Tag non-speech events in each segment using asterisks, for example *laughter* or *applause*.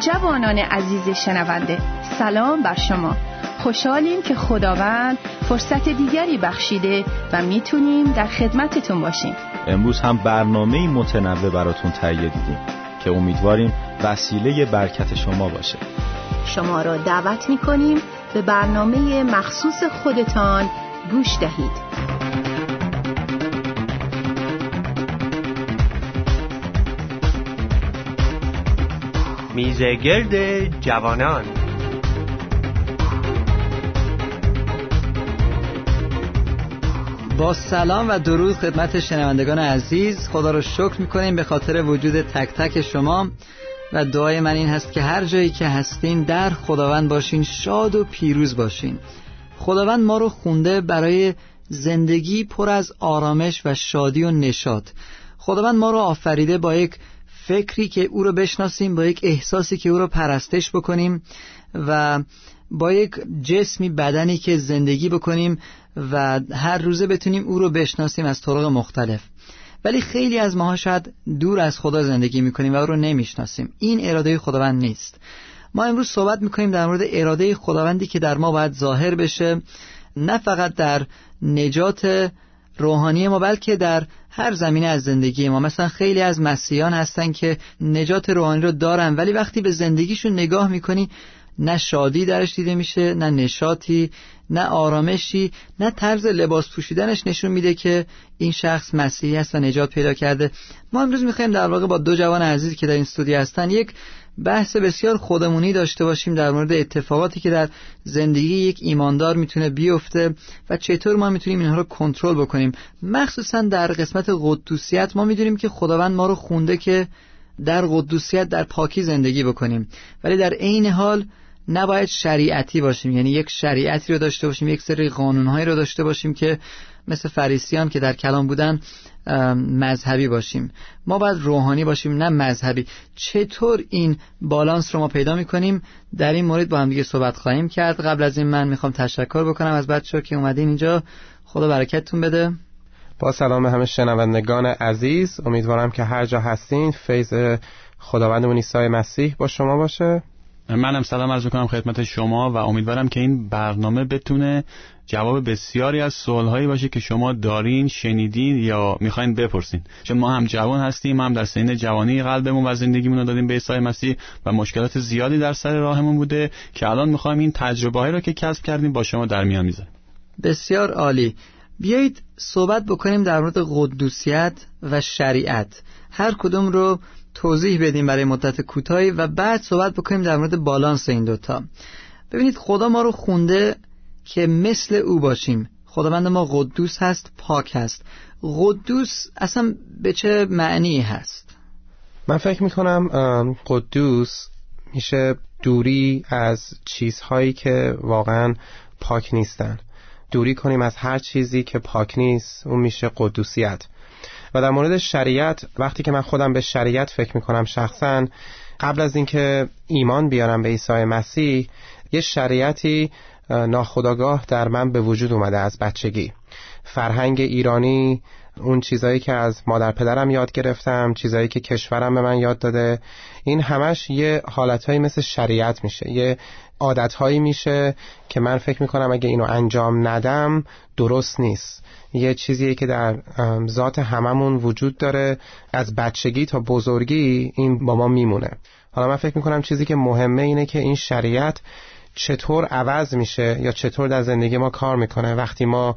جوانان عزیز شنونده سلام بر شما. خوشحالیم که خداوند فرصت دیگری بخشیده و می‌تونیم در خدمتتون باشیم. امروز هم برنامه متنوع براتون تهیه دیدیم که امیدواریم وسیله برکت شما باشه. شما را دعوت می‌کنیم به برنامه مخصوص خودتان گوش دهید. میزگرد جوانان. با سلام و درود خدمت شنوندگان عزیز خدا رو شکر می‌کنیم به خاطر وجود تک تک شما و دعای من این هست که هر جایی که هستین در خداوند باشین شاد و پیروز باشین. خداوند ما رو خونده برای زندگی پر از آرامش و شادی و نشاد خداوند ما رو آفریده با یک فکری که او رو بشناسیم با یک احساسی که او رو پرستش بکنیم و با یک جسمی بدنی که زندگی بکنیم و هر روزه بتونیم او رو بشناسیم از طرق مختلف. ولی خیلی از ماها شاید دور از خدا زندگی می‌کنیم و او رو نمی‌شناسیم. این اراده خداوند نیست. ما امروز صحبت می‌کنیم در مورد اراده خداوندی که در ما باید ظاهر بشه نه فقط در نجات روحانی ما بلکه در هر زمینه از زندگی ما. مثلا خیلی از مسیحیان هستن که نجات روحانی رو دارن ولی وقتی به زندگیشون نگاه می‌کنی نه شادی درش دیده میشه نه نشاطی نه آرامشی نه طرز لباس پوشیدنش نشون میده که این شخص مسیحی است و نجات پیدا کرده. ما امروز می‌خوایم در واقع با دو جوان عزیزی که در این استودیو هستن یک بحث بسیار خودمونی داشته باشیم در مورد اتفاقاتی که در زندگی یک ایماندار می‌تونه بیفته و چطور ما می‌تونیم اینها رو کنترل بکنیم. مخصوصا در قسمت قدوسیت ما می‌دونیم که خداوند ما رو خونده که در قدوسیت در پاکی زندگی بکنیم. ولی در عین حال نباید شریعتی باشیم. یعنی یک شریعتی رو داشته باشیم یک سری قانونهایی رو داشته باشیم که مثل فریسیان که در کلام بودن مذهبی باشیم. ما باید روحانی باشیم نه مذهبی. چطور این بالانس رو ما پیدا می‌کنیم؟ در این مورد با هم دیگه صحبت خواهیم کرد. قبل از این من می‌خوام تشکر بکنم از بچه که اومدین اینجا. خدا برکتتون بده. با سلام همه شنوندگان عزیز. امیدوارم که هر جا هستین فیض خداوندمون عیسی مسیح با شما باشه. منم سلام عرض می‌کنم خدمت شما و امیدوارم که این برنامه بتونه جواب بسیاری از سوالهایی باشه که شما دارین شنیدین یا می‌خواین بپرسین. چون ما هم جوان هستیم هم در سین جوانی قلبمون و زندگیمون رو دادیم به عیسی مسیح و مشکلات زیادی در سر راهمون بوده که الان می‌خوایم این تجربه رو که کسب کردیم با شما در میان می‌ذاریم. بسیار عالی. بیایید صحبت بکنیم در مورد قدوسیت و شریعت. هر کدوم رو توضیح بدیم برای مدت کوتاهی و بعد صحبت بکنیم در مورد بالانس این دوتا. ببینید خدا ما رو خونده که مثل او باشیم. خداوند ما قدوس هست پاک هست. قدوس اصلا به چه معنی هست؟ من فکر می‌کنم قدوس میشه دوری از چیزهایی که واقعا پاک نیستن. دوری کنیم از هر چیزی که پاک نیست اون میشه قدوسیت. و در مورد شریعت وقتی که من خودم به شریعت فکر می‌کنم شخصا قبل از اینکه ایمان بیارم به عیسی مسیح یه شریعتی ناخداگاه در من به وجود اومده از بچگی. فرهنگ ایرانی اون چیزایی که از مادر پدرم یاد گرفتم چیزایی که کشورم به من یاد داده این همش یه حالتهایی مثل شریعت میشه یه عادتهایی میشه که من فکر می‌کنم اگه اینو انجام ندم درست نیست. یه چیزیه که در ذات هممون وجود داره. از بچگی تا بزرگی این با ما میمونه. حالا من فکر می‌کنم چیزی که مهمه اینه که این شریعت چطور عوض میشه یا چطور در زندگی ما کار می‌کنه. وقتی ما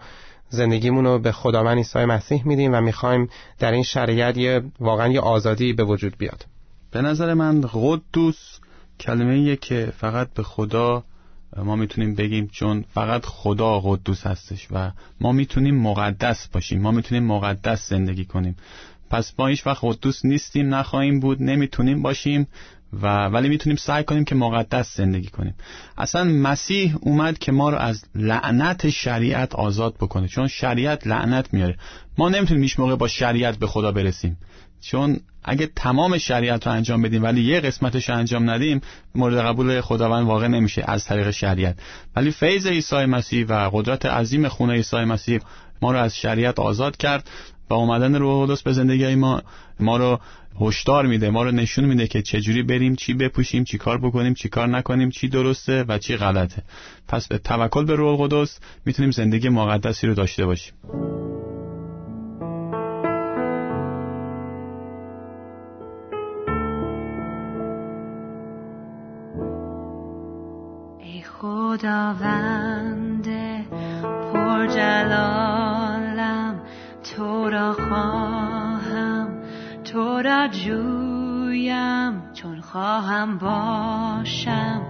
زندگیمون رو به خداوند عیسی مسیح میدیم و می‌خوایم در این شریعت یه واقعا یه آزادی به وجود بیاد. به نظر من قدوس کلمه که فقط به خدا ما می‌تونیم بگیم چون فقط خدا قدوس هستش و ما می‌تونیم مقدس باشیم ما می‌تونیم مقدس زندگی کنیم. پس ما هیچ وقت قدوس نیستیم نخواهیم بود نمی‌تونیم باشیم و ولی می‌تونیم سعی کنیم که مقدس زندگی کنیم. اصلا مسیح اومد که ما رو از لعنت شریعت آزاد بکنه چون شریعت لعنت میاره. ما نمی‌تونیم هیچ موقع با شریعت به خدا برسیم. چون اگه تمام شریعت رو انجام بدیم ولی یه قسمتش رو انجام ندیم مورد قبول خداوند واقع نمیشه از طریق شریعت. ولی فیض عیسی مسیح و قدرت عظیم خونه عیسی مسیح ما رو از شریعت آزاد کرد و اومدن روح القدس به زندگی ما ما رو هشدار میده ما رو نشون میده که چجوری بریم چی بپوشیم چی کار بکنیم چی کار نکنیم چی درسته و چی غلطه. پس به توکل به روح القدس می‌تونیم زندگی مقدسی رو داشته باشیم. خداوند پرجلالم تو را خواهم تو را جویم چون خواهم باشم.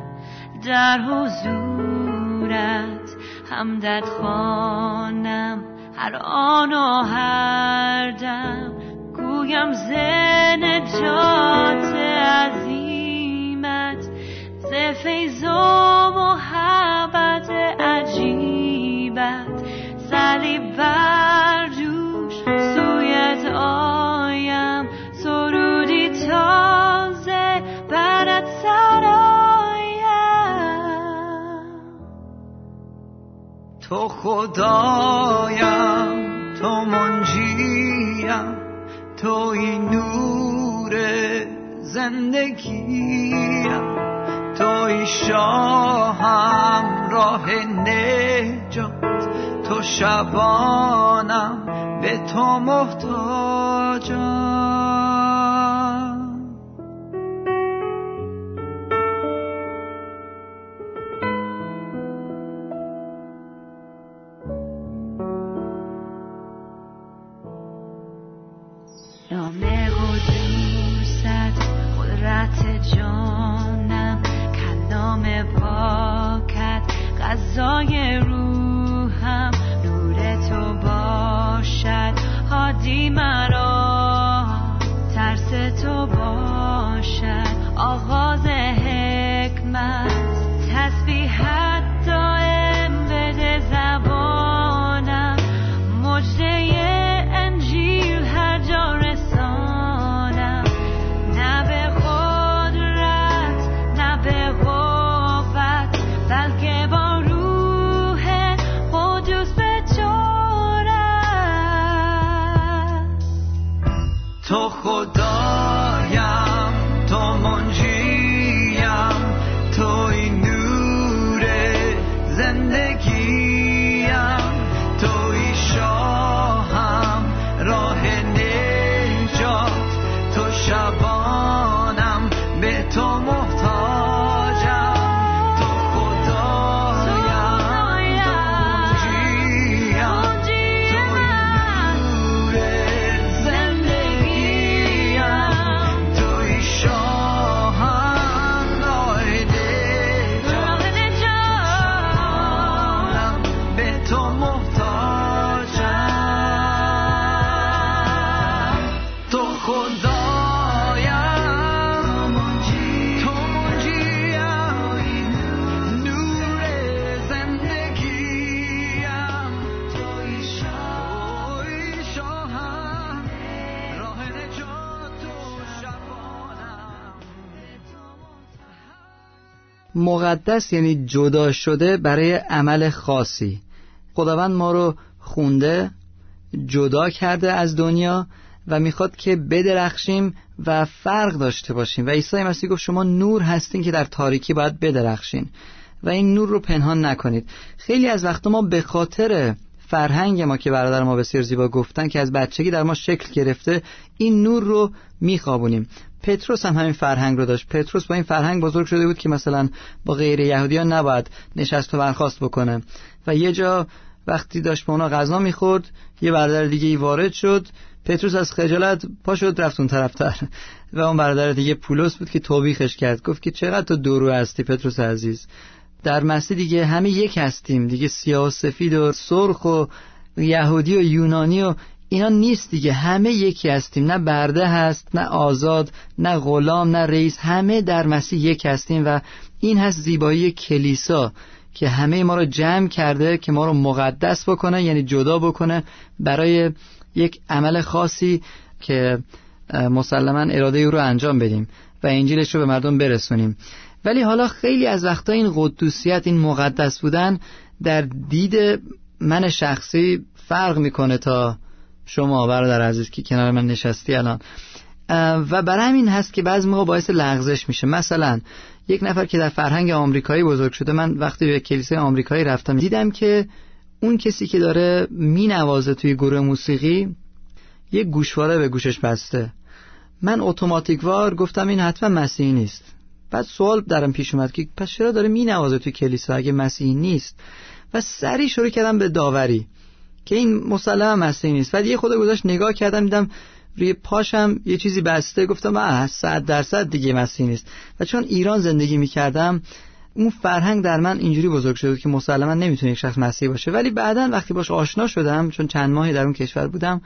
در حضورت همدت خوانم هر آن و هر دم. گویم زن جات عظیمت ز فیض خدایم تو منجیم توی نور زندگیم. توی شاهم راه نجات تو شبانم به تو محتاجم. نام قدوست قدرت جانم کلام پاکت غذای مقدس یعنی جدا شده برای عمل خاصی. خداوند ما رو خونده جدا کرده از دنیا و می‌خواد که بدرخشیم و فرق داشته باشیم. و عیسی مسیح گفت شما نور هستین که در تاریکی باید بدرخشین. و این نور رو پنهان نکنید. خیلی از وقت ما به خاطر فرهنگ ما که برادر ما بسیار زیبا گفتن که از بچگی در ما شکل گرفته این نور رو میخوابونیم. پتروس هم همین فرهنگ رو داشت. پتروس با این فرهنگ بزرگ شده بود که مثلا با غیر یهودیان نباید نشست و برخواست بکنه. و یه جا وقتی داشت با اونا غذا می‌خورد یه برادر دیگه ای وارد شد. پتروس از خجالت پا شد رفت اون طرفتر *laughs* و اون برادر دیگه پولس بود که توبیخش کرد. گفت که چقدر تو درو هستی پتروس عزیز. در مسیح دیگه همه یک هستیم. دیگه سیاه و سفید و سرخ و یهودی و یونانی و اینا نیست دیگه. همه یکی هستیم. نه برده هست نه آزاد نه غلام نه رئیس. همه در مسیح یک هستیم و این هست زیبایی کلیسا که همه ما رو جمع کرده که ما رو مقدس بکنه یعنی جدا بکنه برای یک عمل خاصی که مسلما اراده او رو انجام بدیم و انجیلش رو به مردم برسونیم. ولی حالا خیلی از وقتا این قدوسیت این مقدس بودن در دید من شخصی فرق می‌کنه تا شما برادر عزیز که کنار من نشستی الان. و برای همین هست که بعضی موقع باعث لغزش میشه. مثلا یک نفر که در فرهنگ آمریکایی بزرگ شده من وقتی به کلیسای آمریکایی رفتم دیدم که اون کسی که داره مینوازه توی گروه موسیقی یک گوشواره به گوشش بسته. من اتوماتیکوار گفتم این حتما مسیحی نیست. بعد سوال درم پیش اومد که پس چرا داره مینوازه توی کلیسا؟ اگه مسیحی نیست. و سری شروع کردم به داوری. که این مسلما مسیحی نیست. بعد یه خود گذاشت نگاه کردم دیدم روی پاشم یه چیزی بسته. گفتم آه صد درصد دیگه مسیحی نیست. و چون ایران زندگی می‌کردم اون فرهنگ در من اینجوری بزرگ شده که مسلما نمی‌تونه یک شخص مسیحی باشه. ولی بعدا وقتی باش آشنا شدم چون چند ماهی در اون کشور بودم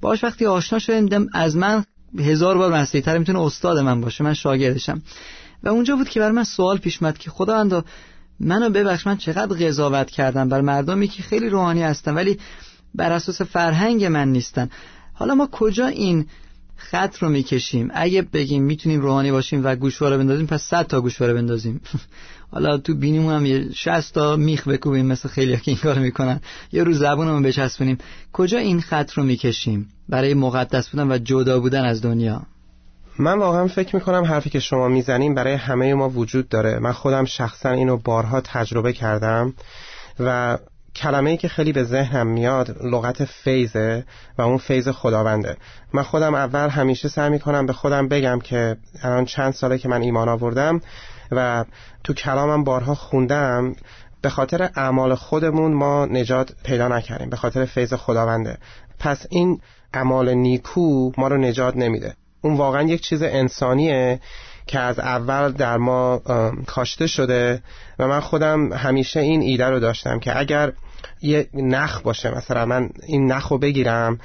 باش وقتی آشنا شدم دیدم از من هزار بار مسیحی تر. می‌تونه استاد من باشه. من شاگردشم. و اونجا بود که بر من سوال پیش اومد که خداوندا منو ببخش من چقدر قضاوت کردم بر مردمی که خیلی روحانی هستن ولی بر اساس فرهنگ من نیستن. حالا ما کجا این خط رو می‌کشیم؟ اگه بگیم می‌تونیم روحانی باشیم و گوشواره بندازیم پس 100 تا گوشواره بندازیم. *laughs* حالا تو بینیمون هم یه 60 تا میخ بکوبیم مثل خیلی که این کارو می‌کنن. یا رو زبونمون بچسبونیم. کجا این خط رو می‌کشیم؟ برای مقدس بودن و جدا بودن از دنیا. من واقعا فکر می‌کنم حرفی که شما می‌زنیم برای همه ما وجود داره. من خودم شخصا اینو بارها تجربه کردم و کلمه ای که خیلی به ذهنم میاد لغت فیزه و اون فیض خداونده. من خودم اول همیشه سعی می‌کنم به خودم بگم که الان چند ساله که من ایمان آوردم و تو کلامم بارها خوندم به خاطر اعمال خودمون ما نجات پیدا نکردیم به خاطر فیض خداونده. پس این اعمال نیکو ما رو نجات نمیده. اون واقعا یک چیز انسانیه که از اول در ما کاشته شده و من خودم همیشه این ایده رو داشتم که اگر یه نخ باشه مثلا من این نخ رو بگیرم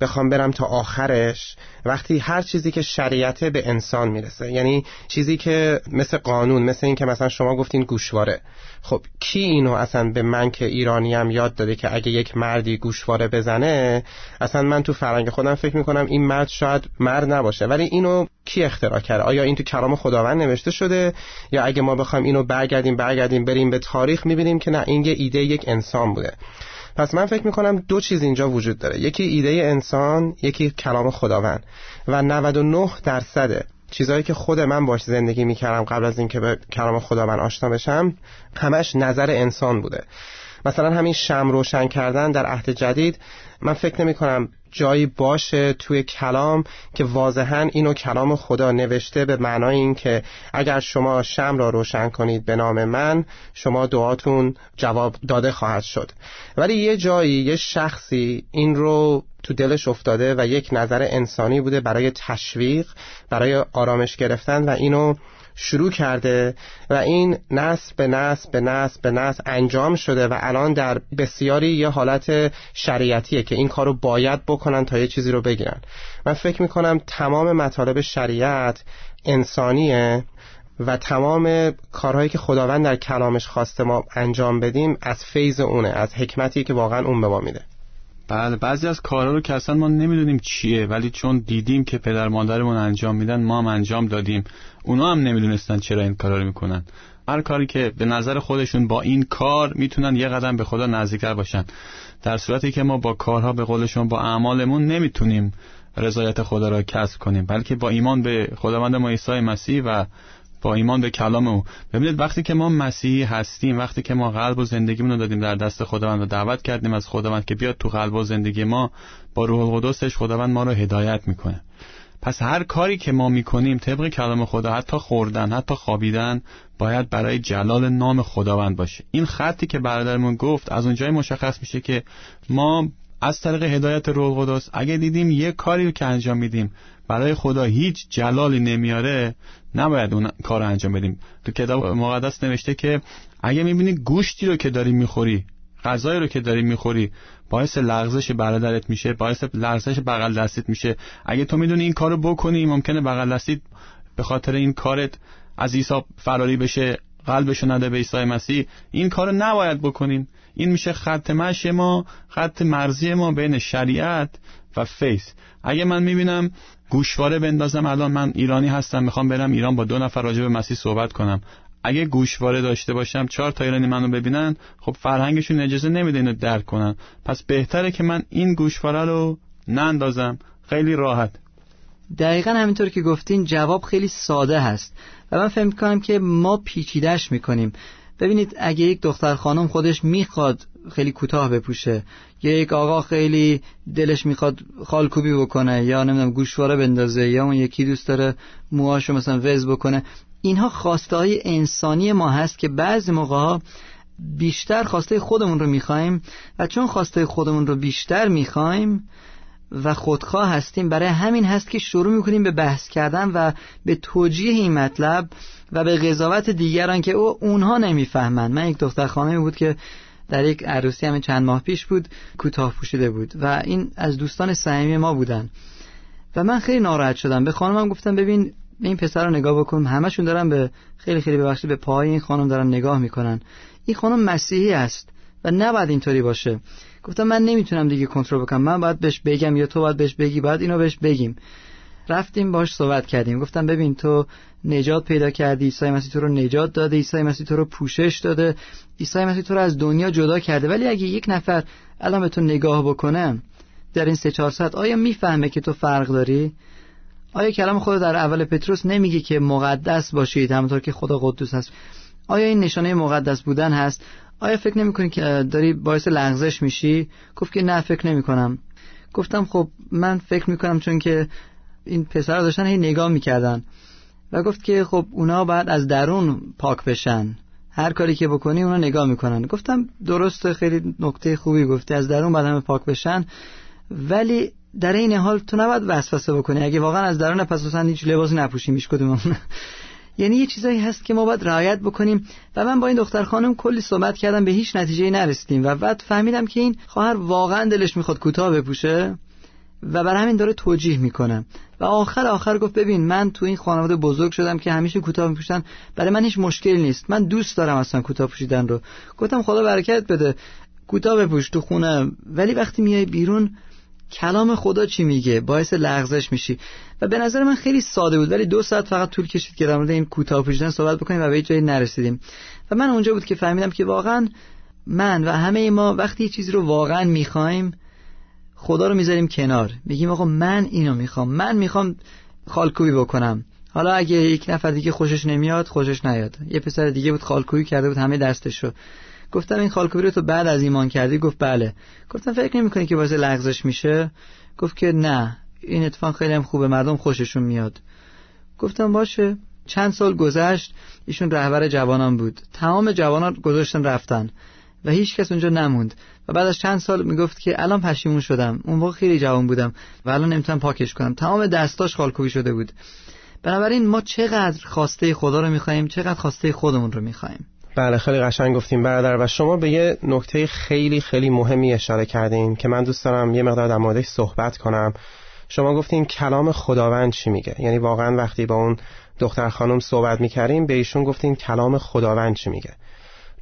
بخوام برم تا آخرش وقتی هر چیزی که شریعته به انسان می‌رسه یعنی چیزی که مثل قانون مثل این که مثلا شما گفتین گوشواره. خب کی اینو اصلا به من که ایرانیم یاد داده که اگه یک مردی گوشواره بزنه اصلا من تو فرنگ خودم فکر می‌کنم این مرد شاید مرد نباشه. ولی اینو کی اختراع کرده آیا این تو کلام خداوند نوشته شده؟ یا اگه ما بخوایم اینو برگردیم برگردیم بریم به تاریخ می‌بینیم که نه این یه ایده یک انسان بوده. پس من فکر می‌کنم دو چیز اینجا وجود داره. یکی ایده انسان یکی کلام خداوند. و 99 درصد چیزهایی که خود من باش زندگی می‌کردم قبل از اینکه به کلام خداوند آشنا بشم همش نظر انسان بوده. مثلا همین شم روشن کردن در عهد جدید من فکر نمی کنم جایی باشه توی کلام که واضحا اینو کلام خدا نوشته به معنای این که اگر شما شم را روشن کنید به نام من شما دعاتون جواب داده خواهد شد. ولی یه جایی یه شخصی این رو تو دلش افتاده و یک نظر انسانی بوده برای تشویق برای آرامش گرفتن و اینو شروع کرده و این نسل به نسل به نسل به نسل انجام شده و الان در بسیاری یه حالت شریعتیه که این کار رو باید بکنن تا یه چیزی رو بگیرن. من فکر می‌کنم تمام مطالب شریعت انسانیه و تمام کارهایی که خداوند در کلامش خواسته ما انجام بدیم از فیض اونه از حکمتی که واقعا اون به ما میده. بله بعضی از کارها رو که اصلا ما نمی‌دونیم چیه ولی چون دیدیم که پدر مادرمون انجام میدن ما هم انجام دادیم. اونا هم نمی‌دونستن چرا این کارا رو می‌کنن. هر کاری که به نظر خودشون با این کار می‌تونن یه قدم به خدا نزدیکتر باشن. در صورتی که ما با کارها به قولشون با اعمالمون نمی‌تونیم رضایت خدا را کسب کنیم بلکه با ایمان به خداوند ما عیسی مسیح و با ایمان به کلام او. ببینید وقتی که ما مسیحی هستیم وقتی که ما قلب و زندگیمون رو دادیم در دست خداوند و دعوت کردیم از خداوند که بیاد تو قلب و زندگی ما با روح القدسش خداوند ما رو هدایت می‌کنه. پس هر کاری که ما می‌کنیم طبق کلام خدا حتی خوردن حتی خوابیدن باید برای جلال نام خداوند باشه. این خطی که برادرمون گفت از اونجای مشخص میشه که ما از طریق هدایت روح القدس اگه دیدیم یه کاری رو که انجام میدیم برای خدا هیچ جلالی نمیاره نباید اون کار رو انجام بدیم. تو کتاب مقدس نوشته که اگه می‌بینی گوشتی رو که داری می‌خوری غذایی رو که داری می‌خوری باعث لغزش برادرت میشه باعث لغزش بغل دستت میشه. اگه تو می‌دونی این کارو بکنی ممکنه بغل دستت به خاطر این کارت از عیسی فراری بشه قلبشو نده به عیسی مسیح. این کارو نباید بکنین. این میشه خط مشی ما خط مرزی ما بین شریعت. و فیض. اگه من می‌بینم گوشواره بندازم الان من ایرانی هستم می‌خوام برم ایران با دو نفر راجع به مسیح صحبت کنم. اگه گوشواره داشته باشم چهار تا ایرانی منو ببینن خب فرهنگشون اجازه نمیده اینو درک کنن. پس بهتره که من این گوشواره رو نندازم. خیلی راحت. دقیقا همینطور که گفتین جواب خیلی ساده هست. و من فکر کنم که ما پیچیدش می‌کنیم. ببینید اگه یک دختر خانم خودش می‌خواد خیلی کوتاه بپوشه یک آقا خیلی دلش می‌خواد خالکوبی بکنه یا نمی‌دونم گوشواره بندازه یا اون یکی دوست داره موهاشو مثلا وز بکنه. اینها خواسته های انسانی ما هست که بعضی موقع ها بیشتر خواسته خودمون رو می‌خوایم و چون خواسته خودمون رو بیشتر می‌خوایم و خودخواه هستیم برای همین هست که شروع می‌کنیم به بحث کردن و به توجیه این مطلب و به قضاوت دیگران که او اونها نمی‌فهمند. من یک دختر خانمی بود که در یک عروسی همین چند ماه پیش بود کوتاه پوشیده بود و این از دوستان صمیمی ما بودن. و من خیلی ناراحت شدم. به خانمم گفتم ببین این پسر رو نگاه بکن. همشون دارن به خیلی خیلی ببخشید به پای این خانم دارن نگاه می‌کنن. این خانم مسیحی است و نباید اینطوری باشه. گفتم من نمی‌تونم دیگه کنترل بکنم. من باید بهش بگم یا تو باید بهش بگی. باید اینو بهش بگیم. رفتیم باش صحبت کردیم. گفتم ببین تو نجات پیدا کردی عیسی مسیح تو رو نجات داده عیسی مسیح تو رو پوشش داده. عیسی مسیح تو رو از دنیا جدا کرده. ولی اگه یک نفر الان به تو نگاه بکنه در این سه چهار ساعت آیا می‌فهمه که تو فرق داری؟ آیا کلام خدا در اول پتروس نمیگه که مقدس باشید همونطور که خدا قدوس هست؟ آیا این نشانه مقدس بودن هست؟ آیا فکر نمی که داری باعث لغزش میشی؟ گفت که نه فکر نمی کنم گفتم خب من فکر می کنم چون که این پسر داشتن هی نگاه می‌کردن و گفت که خب اونا باید از درون پاک بشن. هر کاری که بکنی اونا نگاه می‌کنن. گفتم درست خیلی نکته خوبی گفتی. از درون باید همه پاک بشن. ولی در این حال تو نباید وسوسه بکنی. اگه واقعا از درون پس مثلا هیچ لباسی نپوشیم کدوم. *laughs* یعنی یه چیزایی هست که ما باید رعایت بکنیم. و من با این دختر خانم کلی صحبت کردم به هیچ نتیجه نرسیدیم. و بعد فهمیدم که این خواهر واقعا دلش می‌خواد کوتاه بپوشه. و برای همین داره توجیه می‌کنه. و آخر آخر گفت ببین من تو این خانواده بزرگ شدم که همیشه کوتاه میپوشن برای من هیچ مشکلی نیست. من دوست دارم اصلا کوتاه پوشیدن رو. گفتم خدا برکت بده. کوتاه بپوش تو خونه. ولی وقتی میای بیرون کلام خدا چی میگه؟ باعث لغزش میشی. و به نظر من خیلی ساده بود. ولی دو ساعت فقط طول کشید که در مورد این کوتاه پوشیدن صحبت بکنیم و به جایی نرسیدیم. و من اونجا بود که فهمیدم که واقعا من و همه ما وقتی یه چیزی رو واقعا می‌خوایم خدا رو می‌ذاریم کنار. میگیم آقا من اینو می‌خوام. من می‌خوام خالکوبی بکنم. حالا اگه یک نفر دیگه خوشش نمیاد خوشش نیاد. یه پسر دیگه بود خالکوبی کرده بود همه دستشو گفتم این خالکوبی رو تو بعد از ایمان کردی؟ گفت بله. گفتم فکر نمی‌کنی که واسه لغزش میشه؟ گفت که نه. این اتفاق خیلی هم خوبه مردم خوششون میاد. گفتم باشه. چند سال گذشت ایشون رهبر جوانان بود. تمام جوانان گذاشتن رفتن. و هیچ کس اونجا نموند. و بعد از چند سال می‌گفت که الان پشیمون شدم. اون موقع خیلی جوان بودم و الان نمی‌تونم پاکش کنم. تمام دستاش خالکوبی شده بود. بنابراین ما چقدر خواسته خدا رو می‌خوایم چقدر خواسته خودمون رو می‌خوایم بله خیلی قشنگ گفتیم برادر. و شما به یه نکته خیلی خیلی مهمی اشاره کردین که من دوست دارم یه مقدار در موردش صحبت کنم. شما گفتین کلام خداوند چی میگه؟ یعنی واقعا وقتی با اون دختر خانم صحبت می‌کردیم به ایشون گفتین کلام خداوند چی میگه؟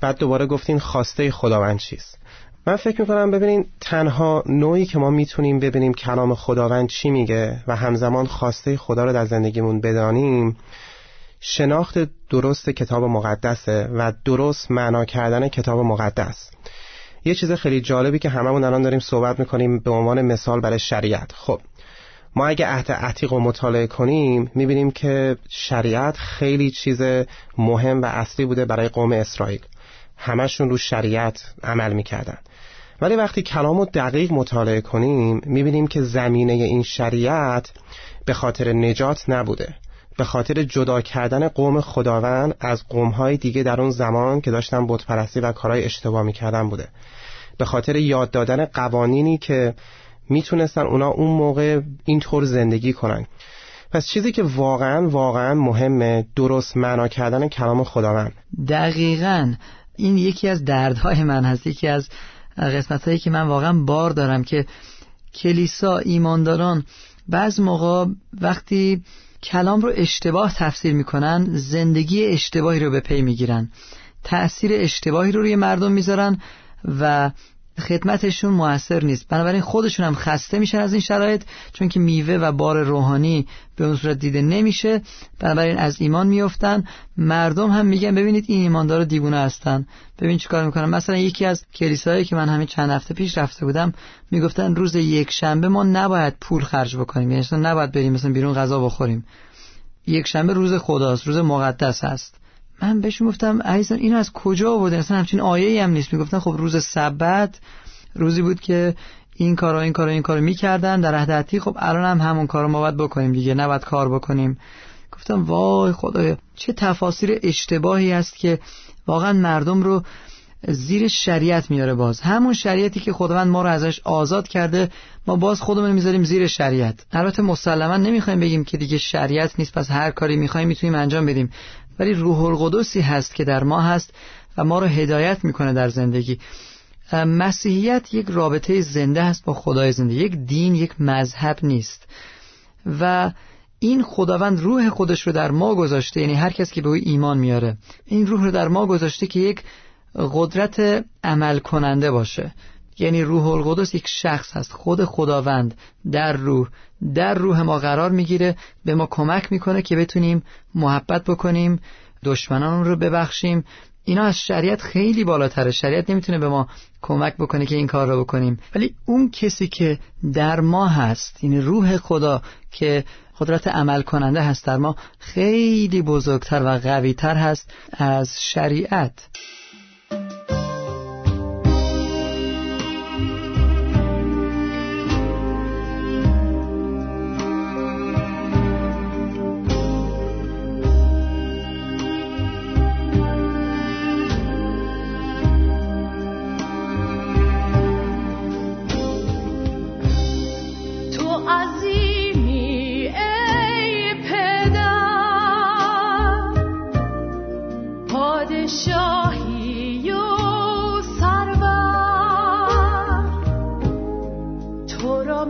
بعد دوباره گفتین خواسته خداوند چیست؟ من فکر می‌کنم ببینین تنها نوعی که ما می‌تونیم ببینیم کلام خداوند چی میگه و همزمان خواسته خدا رو در زندگیمون بدانیم شناخت درست کتاب مقدسه و درست معنا کردن کتاب مقدس. یه چیز خیلی جالبی که هممون الان داریم صحبت می‌کنیم به عنوان مثال برای شریعت. خب ما اگه عهد عتیق رو مطالعه کنیم می‌بینیم که شریعت خیلی چیز مهم و اصلی بوده برای قوم اسرائیل. همشون رو شریعت عمل می‌کردن. ولی وقتی کلام رو دقیق مطالعه کنیم می‌بینیم که زمینه این شریعت به خاطر نجات نبوده. به خاطر جدا کردن قوم خداوند از قومهای دیگه در اون زمان که داشتن بتپرستی و کارهای اشتباه می‌کردن بوده. به خاطر یاد دادن قوانینی که می‌تونستن اونا اون موقع اینطور زندگی کنن. پس چیزی که واقعا واقعا مهمه درست معنا کردن کلام خداوند. دقیقا. این یکی از دردهای من هست یکی از قسمت هایی که من واقعا بار دارم که کلیسا ایمانداران بعض موقع وقتی کلام رو اشتباه تفسیر می‌کنن زندگی اشتباهی رو به پی می‌گیرن تأثیر اشتباهی رو روی مردم می‌ذارن و خدمتشون موثر نیست. بنابراین خودشون هم خسته میشن از این شرایط چون که میوه و بار روحانی به اون صورت دیده نمیشه. بنابراین از ایمان میفتن مردم هم میگن ببینید این ایماندار دیوونه هستن. ببین چیکار می‌کنن. مثلا یکی از کلیساهایی که من همین چند هفته پیش رفته بودم می‌گفتن روز یک شنبه ما نباید پول خرج بکنیم. یعنی نباید بریم مثلا بیرون غذا بخوریم. یک شنبه روز خداست روز مقدس است من بهش گفتم عزیزان اینو از کجا آورده اصلا همچین آیه هم نیست. می‌گفتن خب روز سبت روزی بود که این کارا این کارا این کارو می‌کردن در عتیق خب الان هم همون کارو ما باید بکنیم دیگه نباید کار بکنیم. گفتم وای خدایا چه تفاسیر اشتباهی است که واقعا مردم رو زیر شریعت میاره باز. همون شریعتی که خداوند ما رو ازش آزاد کرده ما باز خودمون می‌ذاریم زیر شریعت. البته مسلما نمی‌خوایم بگیم که دیگه شریعت نیست پس هر کاری می‌خوایم می‌تونیم انجام بدیم. ولی روح القدسی هست که در ما هست و ما رو هدایت می‌کنه در زندگی. مسیحیت یک رابطه زنده است با خدای زنده یک دین یک مذهب نیست. و این خداوند روح خودش رو در ما گذاشته یعنی هر کس که به او ایمان میاره این روح رو در ما گذاشته که یک قدرت عمل کننده باشه. یعنی روح القدس یک شخص هست خود خداوند در روح. در روح ما قرار می‌گیره به ما کمک می‌کنه که بتونیم محبت بکنیم دشمنان رو ببخشیم. اینا از شریعت خیلی بالاتره. شریعت نمی‌تونه به ما کمک بکنه که این کار رو بکنیم. ولی اون کسی که در ما هست این یعنی روح خدا که قدرت عمل کننده هست در ما خیلی بزرگتر و قویتر هست از شریعت. تو را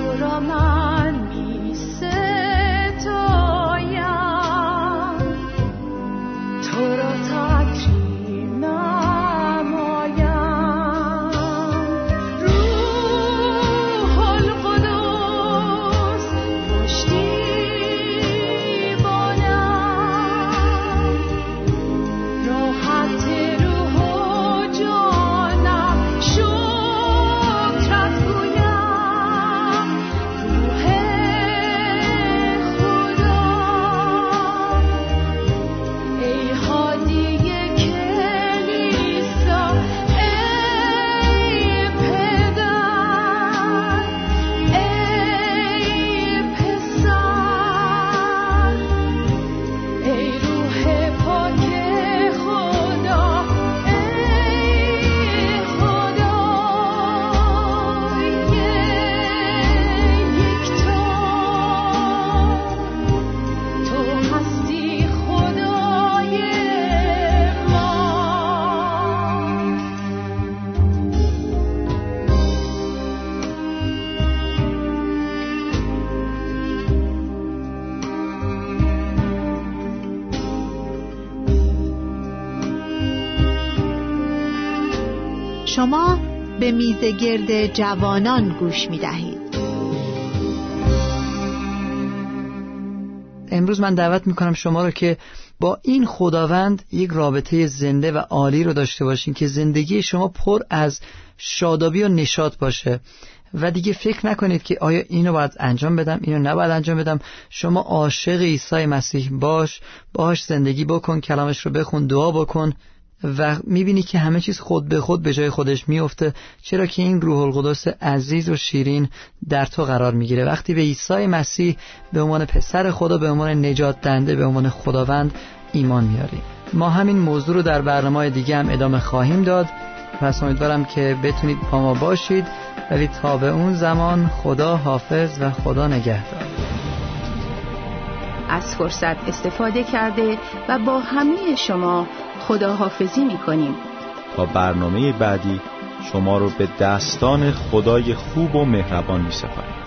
put on me میز گرد جوانان گوش می دهید. امروز من دعوت می‌کنم شما رو که با این خداوند یک رابطه زنده و عالی رو داشته باشین که زندگی شما پر از شادابی و نشاط باشه. و دیگه فکر نکنید که آیا اینو باید انجام بدم اینو نباید انجام بدم. شما عاشق عیسی مسیح باش باش زندگی بکن کلامش رو بخون دعا بکن. و می‌بینی که همه چیز خود به خود به جای خودش میفته چرا که این روح القدس عزیز و شیرین در تو قرار می‌گیره. وقتی به عیسی مسیح به عنوان پسر خدا به عنوان نجات دنده به عنوان خداوند ایمان میاری ما همین موضوع رو در برنامه دیگه هم ادامه خواهیم داد. پس امیدوارم که بتونید با ما باشید. ولی تا به اون زمان خدا حافظ و خدا نگهدار. از فرصت استفاده کرده و با همه شما خداحافظی می کنیم تا برنامه بعدی شما رو به دستان خدای خوب و مهربان می سپاریم